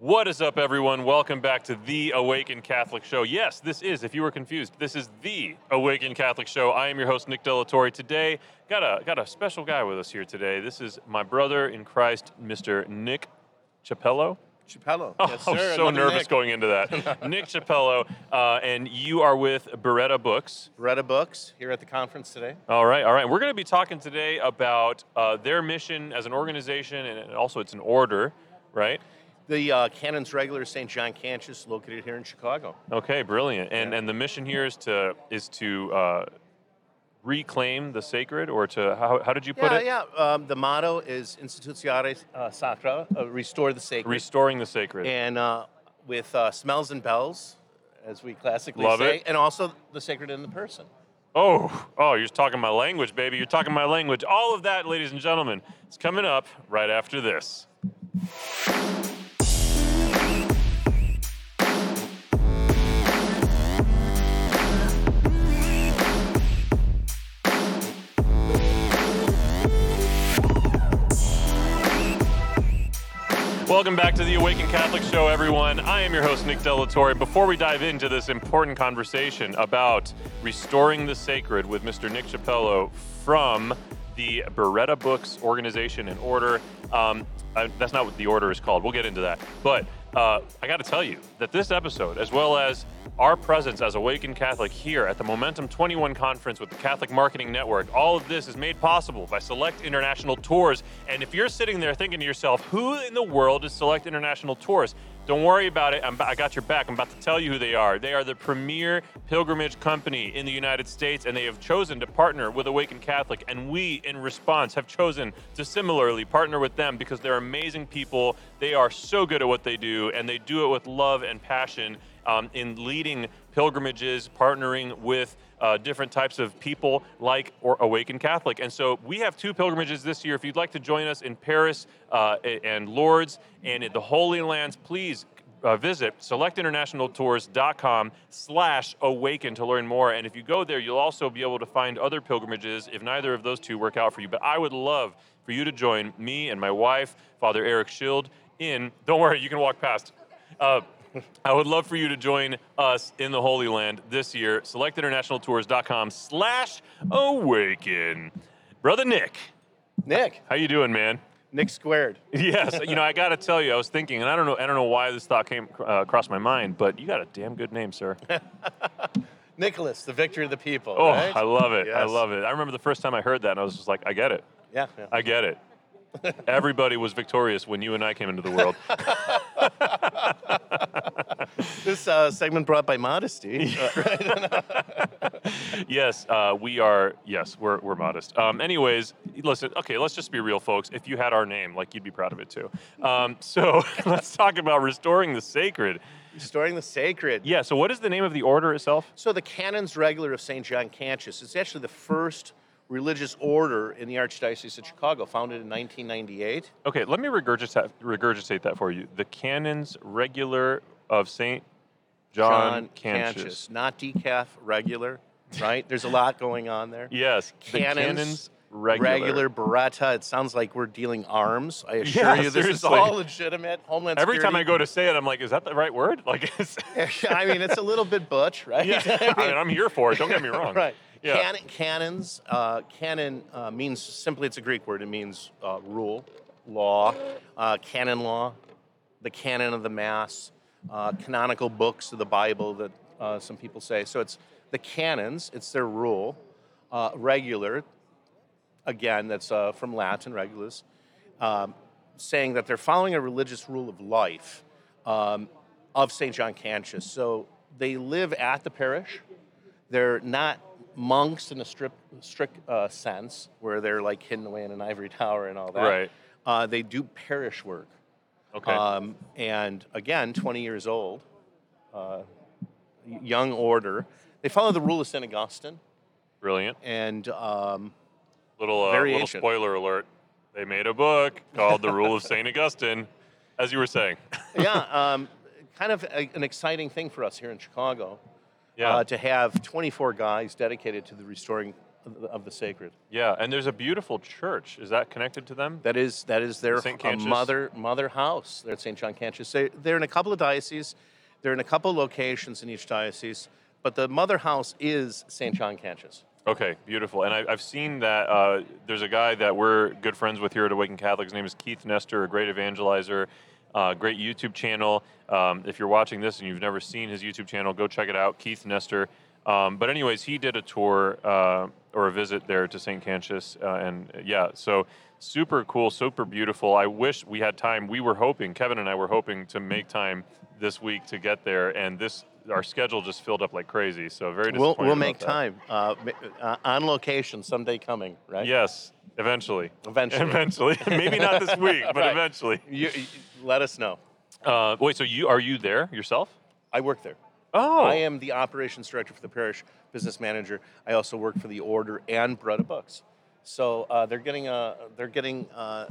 What is up, everyone? Welcome back to the Awaken Catholic Show. Yes, this is, if you were confused, this is the Awaken Catholic Show. I am your host, Nick De La Torre. Today, got a got a special guy with us here today. This is my brother in Christ, Mr. Nick Chapello. Chapello. Oh, yes, I was so Another nervous Nick. going into that. Nick Chapello, uh, and you are with Biretta Books. Biretta Books here at the conference today. All right, all right. We're going to be talking today about uh, their mission as an organization, and also it's an order, right? The uh, Canons Regular St. John Cantius, located here in Chicago. Okay, brilliant. And Yeah. and the mission here is to is to uh, reclaim the sacred, or to how, how did you put yeah, it? yeah. Um, the motto is Instaurare uh, Sacra, uh, restore the sacred. Restoring the sacred. and uh, with uh, smells and bells, as we classically Love say, it. and also the sacred in the person. oh, oh, you're talking my language, baby. You're talking my language. All of that, ladies and gentlemen, is coming up right after this. Welcome back to the Awaken Catholic Show, everyone. I am your host, Nick De La Torre. Before we dive into this important conversation about restoring the sacred with Mr. Nick Chapello from the Biretta Books organization and order, um, that's not what the order is called. We'll get into that. But uh, I got to tell you that this episode, as well as our presence as Awaken Catholic here at the Momentum 21 conference with the Catholic Marketing Network, all of this is made possible by Select International Tours. And if you're sitting there thinking to yourself, who in the world is Select International Tours? Don't worry about it. I'm, I got your back. I'm about to tell you who they are. They are the premier pilgrimage company in the United States, and they have chosen to partner with Awaken Catholic. And we, in response, have chosen to similarly partner with them because they're amazing people. They are so good at what they do, and they do it with love and passion um, in leading pilgrimages, partnering with uh, different types of people like or Awaken Catholic. And so we have two pilgrimages this year. If you'd like to join us in Paris uh, and Lourdes and in the Holy Lands, please uh, visit selectinternationaltours.com slash awaken to learn more. And if you go there, you'll also be able to find other pilgrimages if neither of those two work out for you. But I would love for you to join me and my wife, Father Eric Schild, in, don't worry, you can walk past. Uh, I would love for you to join us in the Holy Land this year. SelectInternationalTours.com slash awaken. Brother Nick, Nick, how you doing, man? Nick squared. Yes, you know I got to tell you, I was thinking, and I don't know, I don't know why this thought came uh, across my mind, but you got a damn good name, sir. Nicholas, the victory of the people. Oh, right? I love it. I love it. I remember the first time I heard that, and I was just like, I get it. Yeah. yeah. I get it. Everybody was victorious when you and I came into the world. This uh, segment brought by Modesty. Yes, uh, we are. Yes, we're, we're modest. Um, anyways, listen. Okay, let's just be real, folks. If you had our name, like you'd be proud of it too. Um, so let's talk about restoring the sacred. Restoring the sacred. Yeah. So what is the name of the order itself? So the Canons Regular of St. John Cantius It's actually the first religious order in the Archdiocese of Chicago, founded in 1998. Okay, let me regurgitate regurgitate that for you. The Canons Regular of Saint John, Cantius. not decaf, regular, right? There's a lot going on there. Yes, the Canons, Canons Regular. regular Biretta. It sounds like we're dealing arms. I assure Yeah, you, this seriously. is all legitimate. Homeland Every time I go to say it, I'm like, is that the right word? Like, I mean, it's a little bit butch, right? yeah. I mean, I'm here for it. Don't get me wrong. right. Yeah. Canon, canons. Uh, canon uh, means simply it's a Greek word. It means uh, rule, law, uh, canon law, the canon of the Mass, uh, canonical books of the Bible that uh, some people say. So it's the canons. It's their rule. Uh, regular. Again, that's uh, from Latin, regulus, um, saying that they're following a religious rule of life um, of St. John Cantius. So they live at the parish. They're not monks in a strip, strict uh, sense, where they're like hidden away in an ivory tower and all that. Right. Uh, they do parish work. Okay. Um, and again, 20 years old, uh, young order. They follow the rule of St. Augustine. Brilliant. And um, Little uh, Very little spoiler alert. They made a book called The Rule of Saint Augustine, as you were saying. yeah, um, kind of a, an exciting thing for us here in Chicago Yeah. uh, to have 24 guys dedicated to the restoring of the- of the sacred. Yeah, and there's a beautiful church. Is that connected to them? That is that is their mother mother house. They're at St. John Cantius. They, they're in a couple of dioceses. They're in a couple of locations in each diocese, but the mother house is St. John Cantius. Okay, beautiful. And I, I've seen that uh, there's a guy that we're good friends with here at Awaken Catholic. His name is Keith Nester, a great evangelizer, uh, great YouTube channel. Um, if you're watching this and you've never seen his YouTube channel, go check it out, Keith Nester. Um, but anyways, he did a tour uh, or a visit there to St. Cantius, uh, and uh, yeah, so super cool, super beautiful. I wish we had time. We were hoping, Kevin and I were hoping to make time this week to get there, and this our schedule just filled up like crazy. So very We'll, we'll about make time uh, uh, on location someday coming, right? Yes, eventually. Eventually. Eventually. Maybe not this week, but Right. eventually. You, you- let us know. Uh, wait, so you are you there yourself? I work there. Oh, I am the operations director for the parish, business manager. I also work for the order and Biretta Books. So uh, they're getting uh, they're getting uh,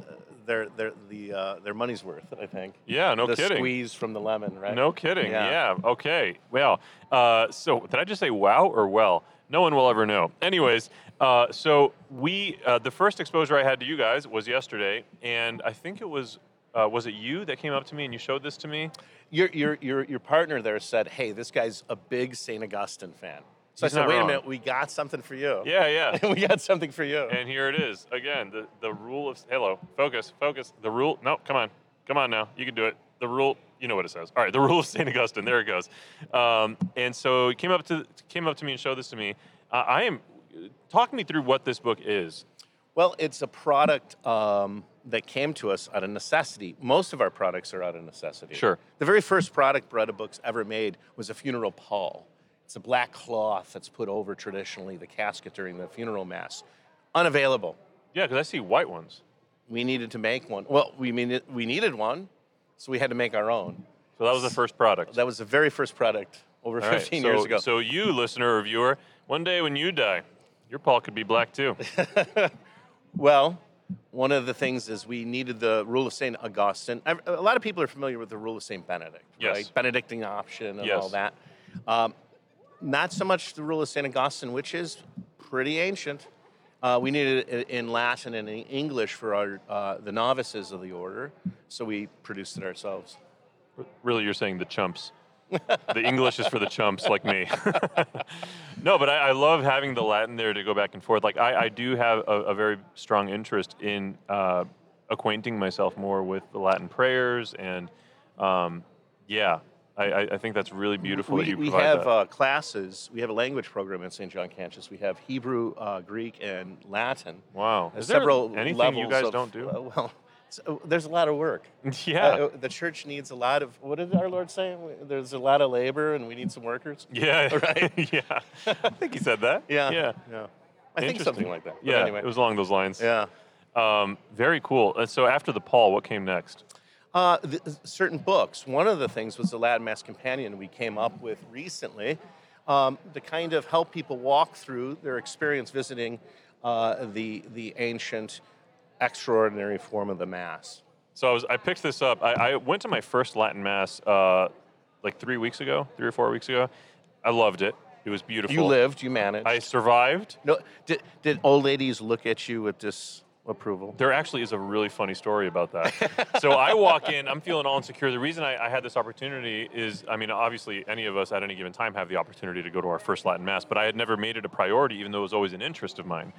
their their the uh, their money's worth, I think. Yeah, no the kidding. squeeze from the lemon, right? No kidding. Yeah. Yeah. Okay. Well, uh, so did I just say wow or well? No one will ever know. Anyways, uh, so we uh, the first exposure I had to you guys was yesterday, and I think it was uh, was it you that came up to me and you showed this to me? Your, your, your, your partner there said, hey, this guy's a big St. Augustine fan. So He's I said, wait wrong. a minute, we got something for you. Yeah, yeah. we got something for you. And here it is again. The the rule of hello, focus, focus. The rule. No, come on, come on now. You can do it. The rule. You know what it says. All right, the rule of Saint Augustine. There it goes. Um, and so he came up to came up to me and showed this to me. Uh, I am talk me through what this book is. Well, it's a product um, that came to us out of necessity. Most of our products are out of necessity. Sure. The very first product Biretta Books ever made was a funeral pall. It's a black cloth that's put over traditionally the casket during the funeral mass. Unavailable. Yeah, because I see white ones. We needed to make one. Well, we mean we needed one, so we had to make our own. So that was the first product. That was the very first product over All right, 15 so, years ago. So you, listener or viewer, one day when you die, your pall could be black too. Well, one of the things is we needed the rule of St. Augustine. A lot of people are familiar with the rule of St. Benedict, Yes. right? Benedictine option and Yes. all that. Um, not so much the rule of St. Augustine, which is pretty ancient. Uh, we needed it in Latin and in English for our uh, the novices of the order, so we produced it ourselves. Really, you're saying the chumps. The English is for the chumps like me. no, but I, I love having the Latin there to go back and forth. Like I, I do have a, a very strong interest in uh, acquainting myself more with the Latin prayers, and um, yeah, I, I, think that's really beautiful that We, you we have that. uh, classes. We have a language program at St. John Cantius. We have Hebrew, uh, Greek, and Latin. wow, is there several anything levels you guys of- don't do? well, it's- uh, there's a lot of work. yeah, Uh, the church needs a lot of. What did our Lord say? There's a lot of labor, and we need some workers. yeah, right. yeah. I think he said that. Yeah, yeah. yeah. I think something like that. But Yeah, Anyway. it was along those lines. yeah. Um, very cool. And so after the pall, what came next? Uh, th- certain books. One of the things was the Latin Mass Companion we came up with recently um, to kind of help people walk through their experience visiting uh, the the ancient, extraordinary form of the Mass. So I was I picked this up. I, I went to my first Latin mass uh, like three weeks ago, three or four weeks ago. I loved it. It was beautiful. You lived, you managed. I survived. no, did, did old ladies look at you with disapproval? There actually is a really funny story about that. so I walk in, I'm feeling all insecure. The reason I, I had this opportunity is, I mean, obviously, any of us at any given time have the opportunity to go to our first Latin Mass, but I had never made it a priority, even though it was always an interest of mine.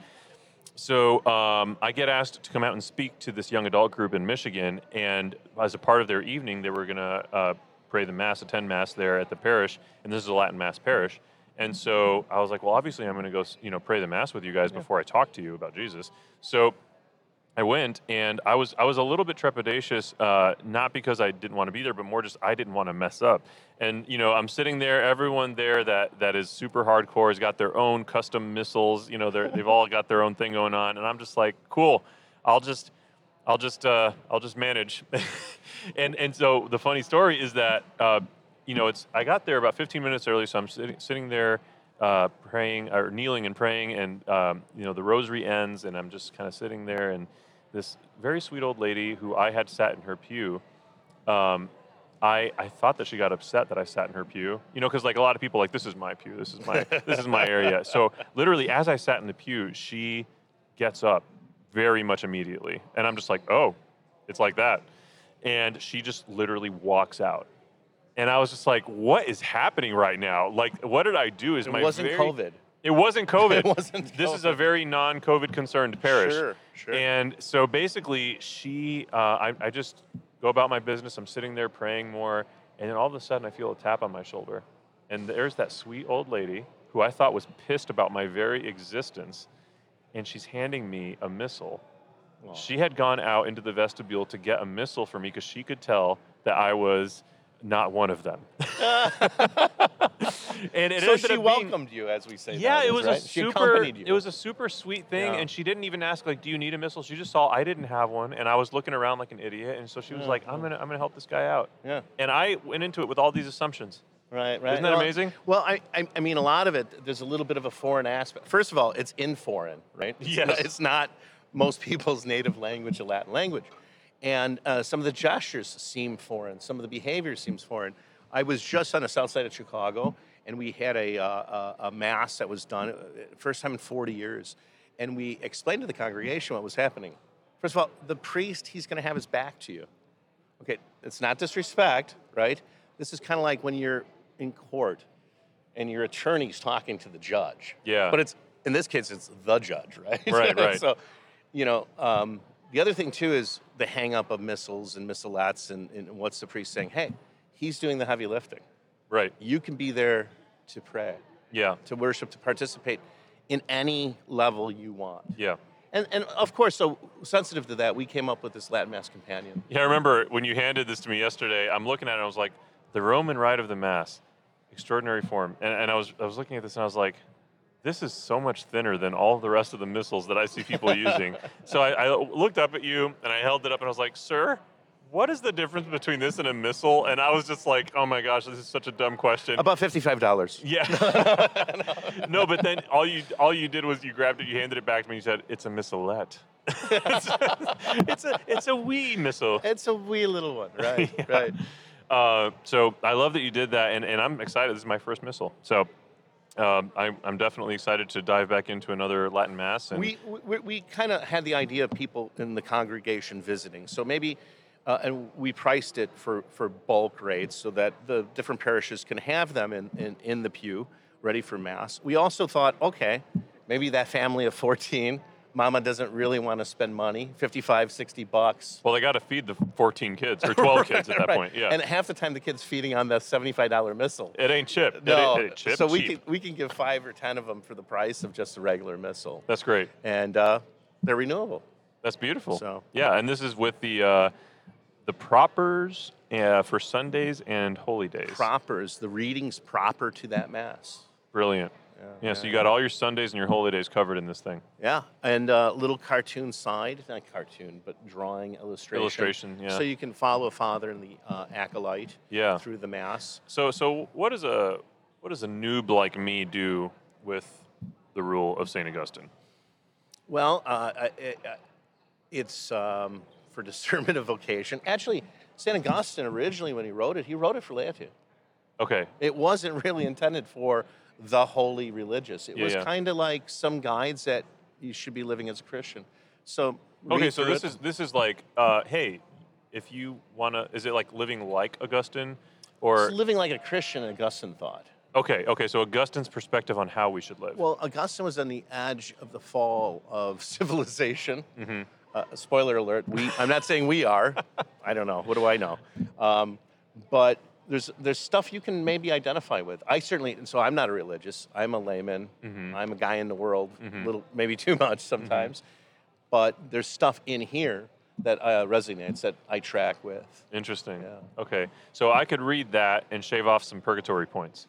So um, I get asked to come out and speak to this young adult group in Michigan, and as a part of their evening, they were going to uh, pray the Mass, attend Mass there at the parish, and this is a Latin Mass parish. And so I was like, well, obviously, I'm going to go, you know, pray the Mass with you guys before I talk to you about Jesus. So I went, and I was I was a little bit trepidatious, uh, not because I didn't want to be there, but more just I didn't want to mess up. And you know, I'm sitting there. Everyone there that that is super hardcore has got their own custom missals. You know, they're, they've all got their own thing going on, and I'm just like, cool. I'll just I'll just uh, I'll just manage. and and so the funny story is that uh, you know it's I got there about 15 minutes early, so I'm sitting sitting there uh, praying or kneeling and praying, and um, you know the rosary ends, and I'm just kind of sitting there, and this very sweet old lady who I had sat in her pew. Um, I, I thought that she got upset that I sat in her pew. You know, because like a lot of people like this is my pew, this is my this is my area. So literally, as I sat in the pew, she gets up very much immediately, and I'm just like, oh, it's like that, and she just literally walks out. And I was just like, "What is happening right now? Like, what did I do?" Is my It my wasn't very- COVID. It wasn't COVID. It wasn't COVID. This is a very non-COVID concerned parish. Sure, sure. And so basically, she, uh, I, I just go about my business. I'm sitting there praying more, and then all of a sudden, I feel a tap on my shoulder, and there's that sweet old lady who I thought was pissed about my very existence, and she's handing me a missal. She had gone out into the vestibule to get a missal for me because she could tell that I was not one of them. and it so she up being- welcomed you, as we say. yeah, it was right? a super. It was a super sweet thing, Yeah. and she didn't even ask like, "Do you need a missal?" She just saw I didn't have one, and I was looking around like an idiot, and so she was Yeah, like, "I'm gonna, I'm gonna help this guy out," yeah, and I went into it with all these assumptions. right, right. Isn't that Well- amazing? Well, I, I, I mean, a lot of it. There's a little bit of a foreign aspect. First of all, it's in foreign, right? It's Yes. not- it's not most people's native language, a Latin language, and uh, some of the gestures seem foreign. Some of the behavior seems foreign. I was just on the south side of Chicago, and we had a, uh, a, a mass that was done, uh, first time in 40 years, and we explained to the congregation what was happening. First of all, the priest, he's going to have his back to you. Okay, it's not disrespect, right? This is kind of like when you're in court and your attorney's talking to the judge. Yeah. But it's in this case, it's the judge, right? Right, right. so, you know, um, the other thing too is the hang up of missals and missalettes, and, and what's the priest saying? Hey, he's doing the heavy lifting. Right. You can be there to pray, Yeah. to worship, to participate in any level you want. Yeah. And, and of course, so sensitive to that, we came up with this Latin Mass companion. Yeah. I remember when you handed this to me yesterday. I'm looking at it. and I was like, "The Roman Rite of the Mass, extraordinary form," and, and I was, I was looking at this, and I was like. This is so much thinner than all the rest of the missals that I see people using. So I, I looked up at you and I held it up and I was like, "Sir, what is the difference between this and a missal?" And I was just like, "Oh my gosh, this is such a dumb question." About fifty-five dollars. Yeah. no, but then all you all you did was you grabbed it, you handed it back to me, and you said, "It's a missalette." it's, it's a it's a wee missal. It's a wee little one, right? Yeah. Right. Uh, so I love that you did that, and, and I'm excited. This is my first missal, so um, I'm I'm definitely excited to dive back into another Latin mass. And We we, we kind of had the idea of people in the congregation visiting, so maybe. Uh, and we priced it for, for bulk rates so that the different parishes can have them in, in, in the pew ready for Mass. We also thought, okay, maybe that family of 14, mama doesn't really want to spend money, 55, 60 bucks. well, they got to feed the 14 kids or 12 kids at that Right. point. Yeah, And half the time the kid's feeding on the $75 missal. it ain't chip. It No, ain't, it ain't chip so we cheap. can, we can give five or 10 of them for the price of just a regular missal. That's great. And uh, they're renewable. That's beautiful. So- yeah, and this is with the uh, the propers uh, for Sundays and holy days. Propers, the readings proper to that Mass. Brilliant. Yeah, so you got all your Sundays and your holy days covered in this thing. Yeah, and uh, little cartoon side, not cartoon, but drawing illustration. Illustration, yeah. So you can follow Father and the uh, acolyte Yeah. through the Mass. So so what does a what does a noob like me do with the rule of Saint Augustine? Well, uh, it's um, for discernment of vocation. Actually, St. Augustine originally, when he wrote it, he wrote it for laity. Okay. It wasn't really intended for the holy religious. It Yeah, was yeah. kind of like some guides that you should be living as a Christian. So Okay, so this it. is this is like uh, hey, if you wanna, is it like living like Augustine, or It's living like a Christian, Augustine thought. okay, okay, so Augustine's perspective on how we should live. Well, Augustine was on the edge of the fall of civilization. Mm-hmm. Uh, spoiler alert: we, I'm not saying we are. I don't know. What do I know? Um, but there's there's stuff you can maybe identify with. I certainly. And so I'm not a religious. I'm a layman. Mm-hmm. I'm a guy in the world. A little, maybe too much sometimes. But there's stuff in here that uh, resonates that I track with. Interesting. Yeah. Okay, so I could read that and shave off some purgatory points.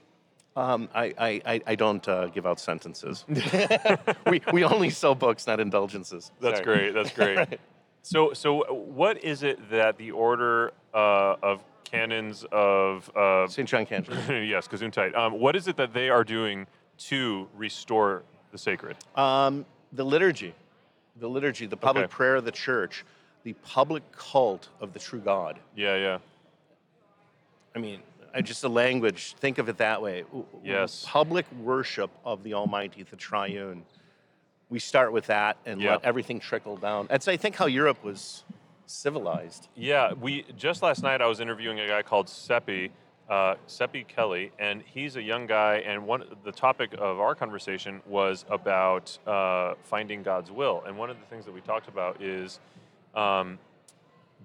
Um, I, I, I, I don't uh, give out sentences. we, we only sell books, not indulgences. That's Sorry. great. That's great. Right. So, so what is it that the order uh, of canons of uh, St. John Cantor. yes, Gesundheit. Um, what is it that they are doing to restore the sacred? Um, the liturgy, the liturgy, the public Okay. prayer of the church, the public cult of the true God. Yeah, yeah. I mean, uh, just the language. Think of it that way. W- w- Yes. Public worship of the Almighty, the Triune. We start with that and Yeah. let everything trickle down. That's I think how Europe was civilized. Yeah, we just last night I was interviewing a guy called Seppi, uh, Seppi Kelly, and he's a young guy. And one the topic of our conversation was about uh, finding God's will. And one of the things that we talked about is um,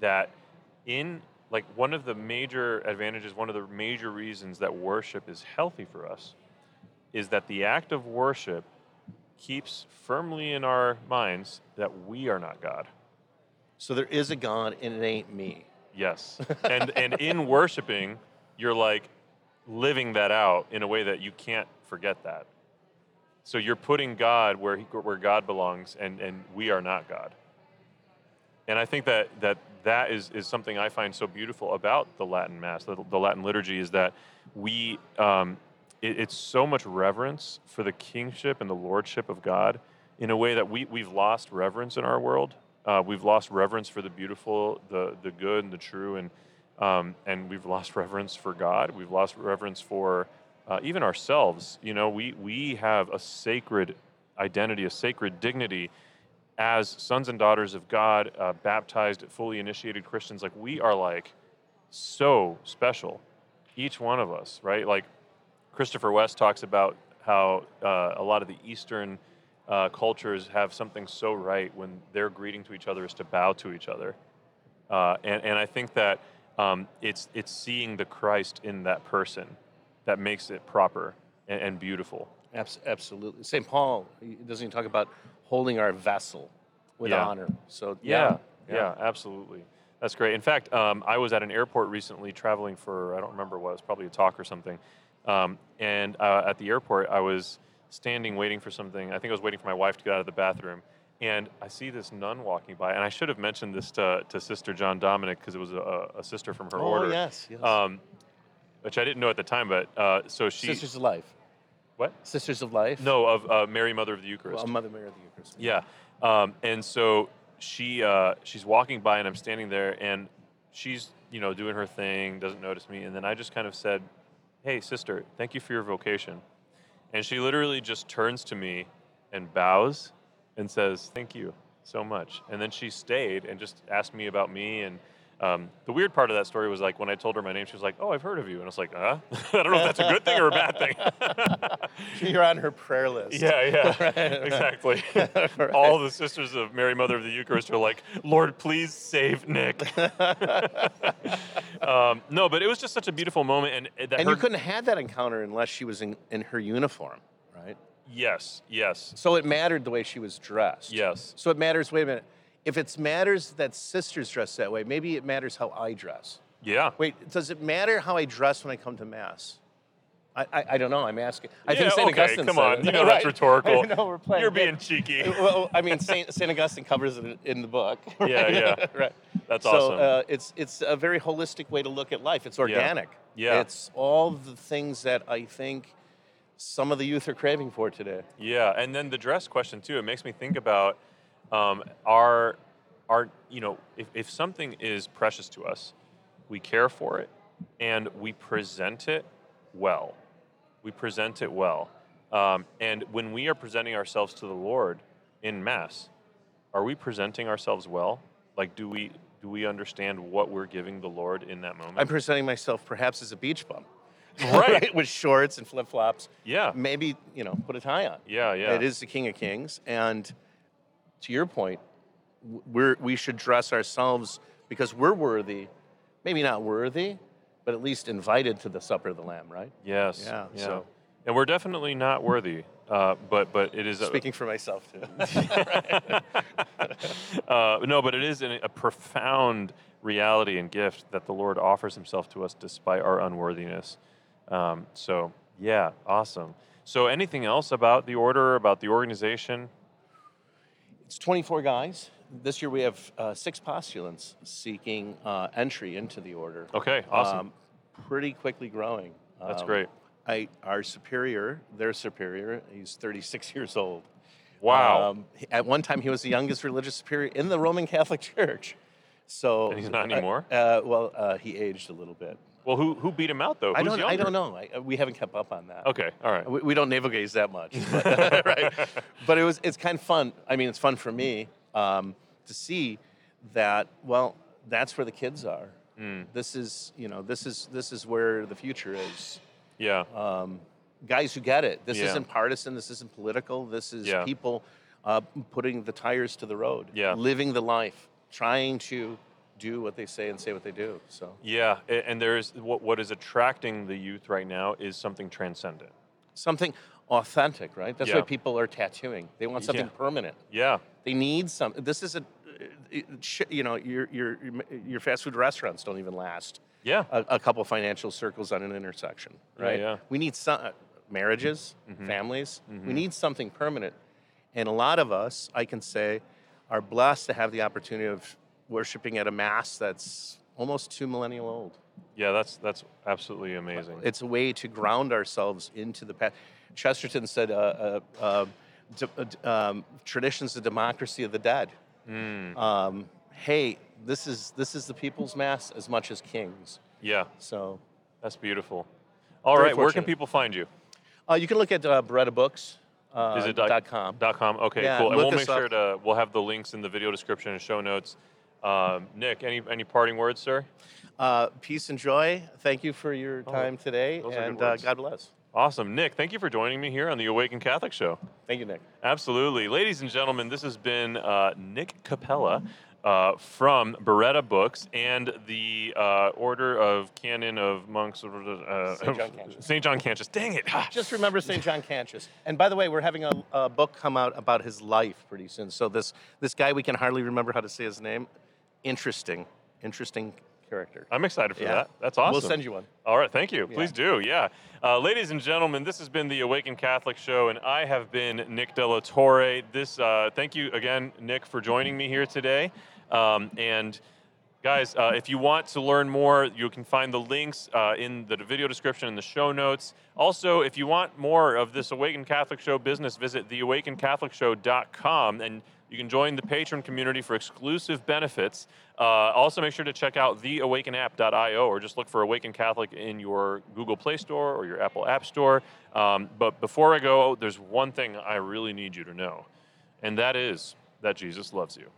that in like one of the major advantages, one of the major reasons that worship is healthy for us is that the act of worship keeps firmly in our minds that we are not God. So there is a God and it ain't me. Yes. And and in worshiping, you're like living that out in a way that you can't forget that. So you're putting God where he, where God belongs and and we are not God. And I think that that that is is something I find so beautiful about the Latin Mass, the, the Latin liturgy, is that we um, it, it's so much reverence for the kingship and the lordship of God in a way that we we've lost reverence in our world. Uh, we've lost reverence for the beautiful, the the good, and the true, and um, and we've lost reverence for God. We've lost reverence for uh, even ourselves. You know, we we have a sacred identity, a sacred dignity as sons and daughters of God, uh, baptized, fully initiated Christians. Like we are like so special, each one of us, right? Like Christopher West talks about how uh, a lot of the Eastern uh, cultures have something so right when their greeting to each other is to bow to each other, uh, and and I think that um, it's it's seeing the Christ in that person that makes it proper and, and beautiful. Abs- absolutely. St. Paul he doesn't he talk about holding our vessel with Yeah. honor. So Yeah, yeah, yeah, absolutely. That's great. In fact, um, I was at an airport recently traveling for, I don't remember what, it was probably a talk or something. Um, and uh, at the airport, I was standing waiting for something. I think I was waiting for my wife to get out of the bathroom. And I see this nun walking by. And I should have mentioned this to, to Sister John Dominic because it was a, a sister from her Oh order. yes, yes. Um, which I didn't know at the time, but uh, so she. Sisters of Life. What? Sisters of Life. No, of uh, Mary, Mother of the Eucharist. Well, Mother Mary of the Eucharist. Yeah. Um, and so she uh, she's walking by and I'm standing there and she's you know doing her thing, doesn't notice me, and then I just kind of said, "Hey, sister, thank you for your vocation." And she literally just turns to me and bows and says, "Thank you so much." And then she stayed and just asked me about me and. Um, the weird part of that story was like when I told her my name, she was like, "Oh, I've heard of you," and I was like, "Huh?" I don't know if that's a good thing or a bad thing. You're on her prayer list. Yeah, yeah, Right, exactly. Right. All the sisters of Mary, Mother of the Eucharist, are like, "Lord, please save Nick." um, no, but it was just such a beautiful moment, and uh, that And her, you couldn't have that encounter unless she was in, in her uniform, right? Yes, yes, So it mattered the way she was dressed. yes, So it matters. Wait a minute. If it matters that sisters dress that way, maybe it matters how I dress. yeah. Wait, does it matter how I dress when I come to mass? I, I, I don't know. I'm asking. I yeah, think St. okay, Augustine come on. it, You know that's right? rhetorical. I know we're playing. You're being cheeky. well, I mean, Saint, Saint Augustine covers it in the book. Yeah, right? yeah. right. That's so, awesome. uh, it's it's a very holistic way to look at life. It's organic. Yeah. It's all the things that I think some of the youth are craving for today. Yeah, and then the dress question too. It makes me think about um, are our, you know, if, if something is precious to us, we care for it, and we present it well. We present it well, um, and when we are presenting ourselves to the Lord in Mass, are we presenting ourselves well? Like, do we do we understand what we're giving the Lord in that moment? I'm presenting myself perhaps as a beach bum, Right. with shorts and flip flops. yeah, Maybe you know, put a tie on. yeah, yeah. It is the King of Kings, and to your point, we're we should dress ourselves because we're worthy, maybe not worthy, but at least invited to the supper of the Lamb, right? Yes. Yeah, Yeah. so- And we're definitely not worthy, uh, but but it is. a- Speaking for myself too. uh, no, but it is a profound reality and gift that the Lord offers Himself to us despite our unworthiness. Um, so yeah, awesome. So anything else about the order, about the organization? It's 24 guys. This year we have uh, six postulants seeking uh, entry into the order. Okay, awesome. Um, pretty quickly growing. That's Um, great. I, our superior, their superior, he's 36 years old. Wow. Um, at one time, he was the youngest religious superior in the Roman Catholic Church. So And he's not uh, anymore? Uh, well, uh, he aged a little bit. Well, who who beat him out though? I don't. I don't know. I, we haven't kept up on that. Okay, all right. We, we don't navigate that much, but, right? But it was. It's kind of fun. I mean, it's fun for me um, to see that. Well, that's where the kids are. Mm. This is. You know. This is. This is where the future is. Yeah, Um, guys who get it. This Yeah. isn't partisan. This isn't political. This is Yeah. people uh, putting the tires to the road. Yeah. Living the life, trying to do what they say and say what they do. So. yeah, and there's what what is attracting the youth right now is something transcendent. something authentic, right? That's Yeah. why people are tattooing. They want something Yeah. permanent. Yeah, They need some. This is a, you know, your your your fast food restaurants don't even last yeah, a, a couple financial circles on an intersection, right? yeah. We need some marriages, Mhm. families. Mhm. We need something permanent, and a lot of us, I can say, are blessed to have the opportunity of worshiping at a mass that's almost two millennial old. yeah. That's that's absolutely amazing. It's a way to ground ourselves into the past. Chesterton said, uh, uh, uh, d- uh, um, "Tradition's the democracy of the dead." Mm, Um, hey, this is this is the people's mass as much as kings. yeah, So that's beautiful. All right, where can people find you? uh, you can look at uh, Biretta Books. Uh, Is it dot- dot com? Dot com. Okay, Yeah, cool. And we'll make sure up. to we'll have the links in the video description and show notes. Um, Nick, any any parting words, sir? Uh, peace and joy. Thank you for your Oh, time today, are good and uh. God bless. Awesome, Nick. Thank you for joining me here on the Awaken Catholic Show. Thank you, Nick. Absolutely. Ladies and gentlemen, this has been uh, Nick Chapello uh, from Biretta Books and the uh, Order of Canon of Monks. Uh, St. John Cantius. St. John Cantius. Dang it. Ah. Just remember St. John Cantius. And by the way, we're having a, a book come out about his life pretty soon. So this this guy, we can hardly remember how to say his name. Interesting, interesting character. I'm excited for Yeah. that. That's awesome. We'll send you one. All right, thank you. Yeah. Please do. Yeah. Uh, ladies and gentlemen, this has been the Awaken Catholic Show, and I have been Nick De La Torre. This, uh, thank you again, Nick, for joining me here today. Um, and guys, uh, if you want to learn more, you can find the links uh, in the video description and the show notes. Also, if you want more of this Awaken Catholic Show business, visit theawakencatholicshow.com and you can join the patron community for exclusive benefits. Uh, also, make sure to check out theawakenapp.io or just look for Awaken Catholic in your Google Play Store or your Apple App Store. Um, but before I go, there's one thing I really need you to know, and that is that Jesus loves you.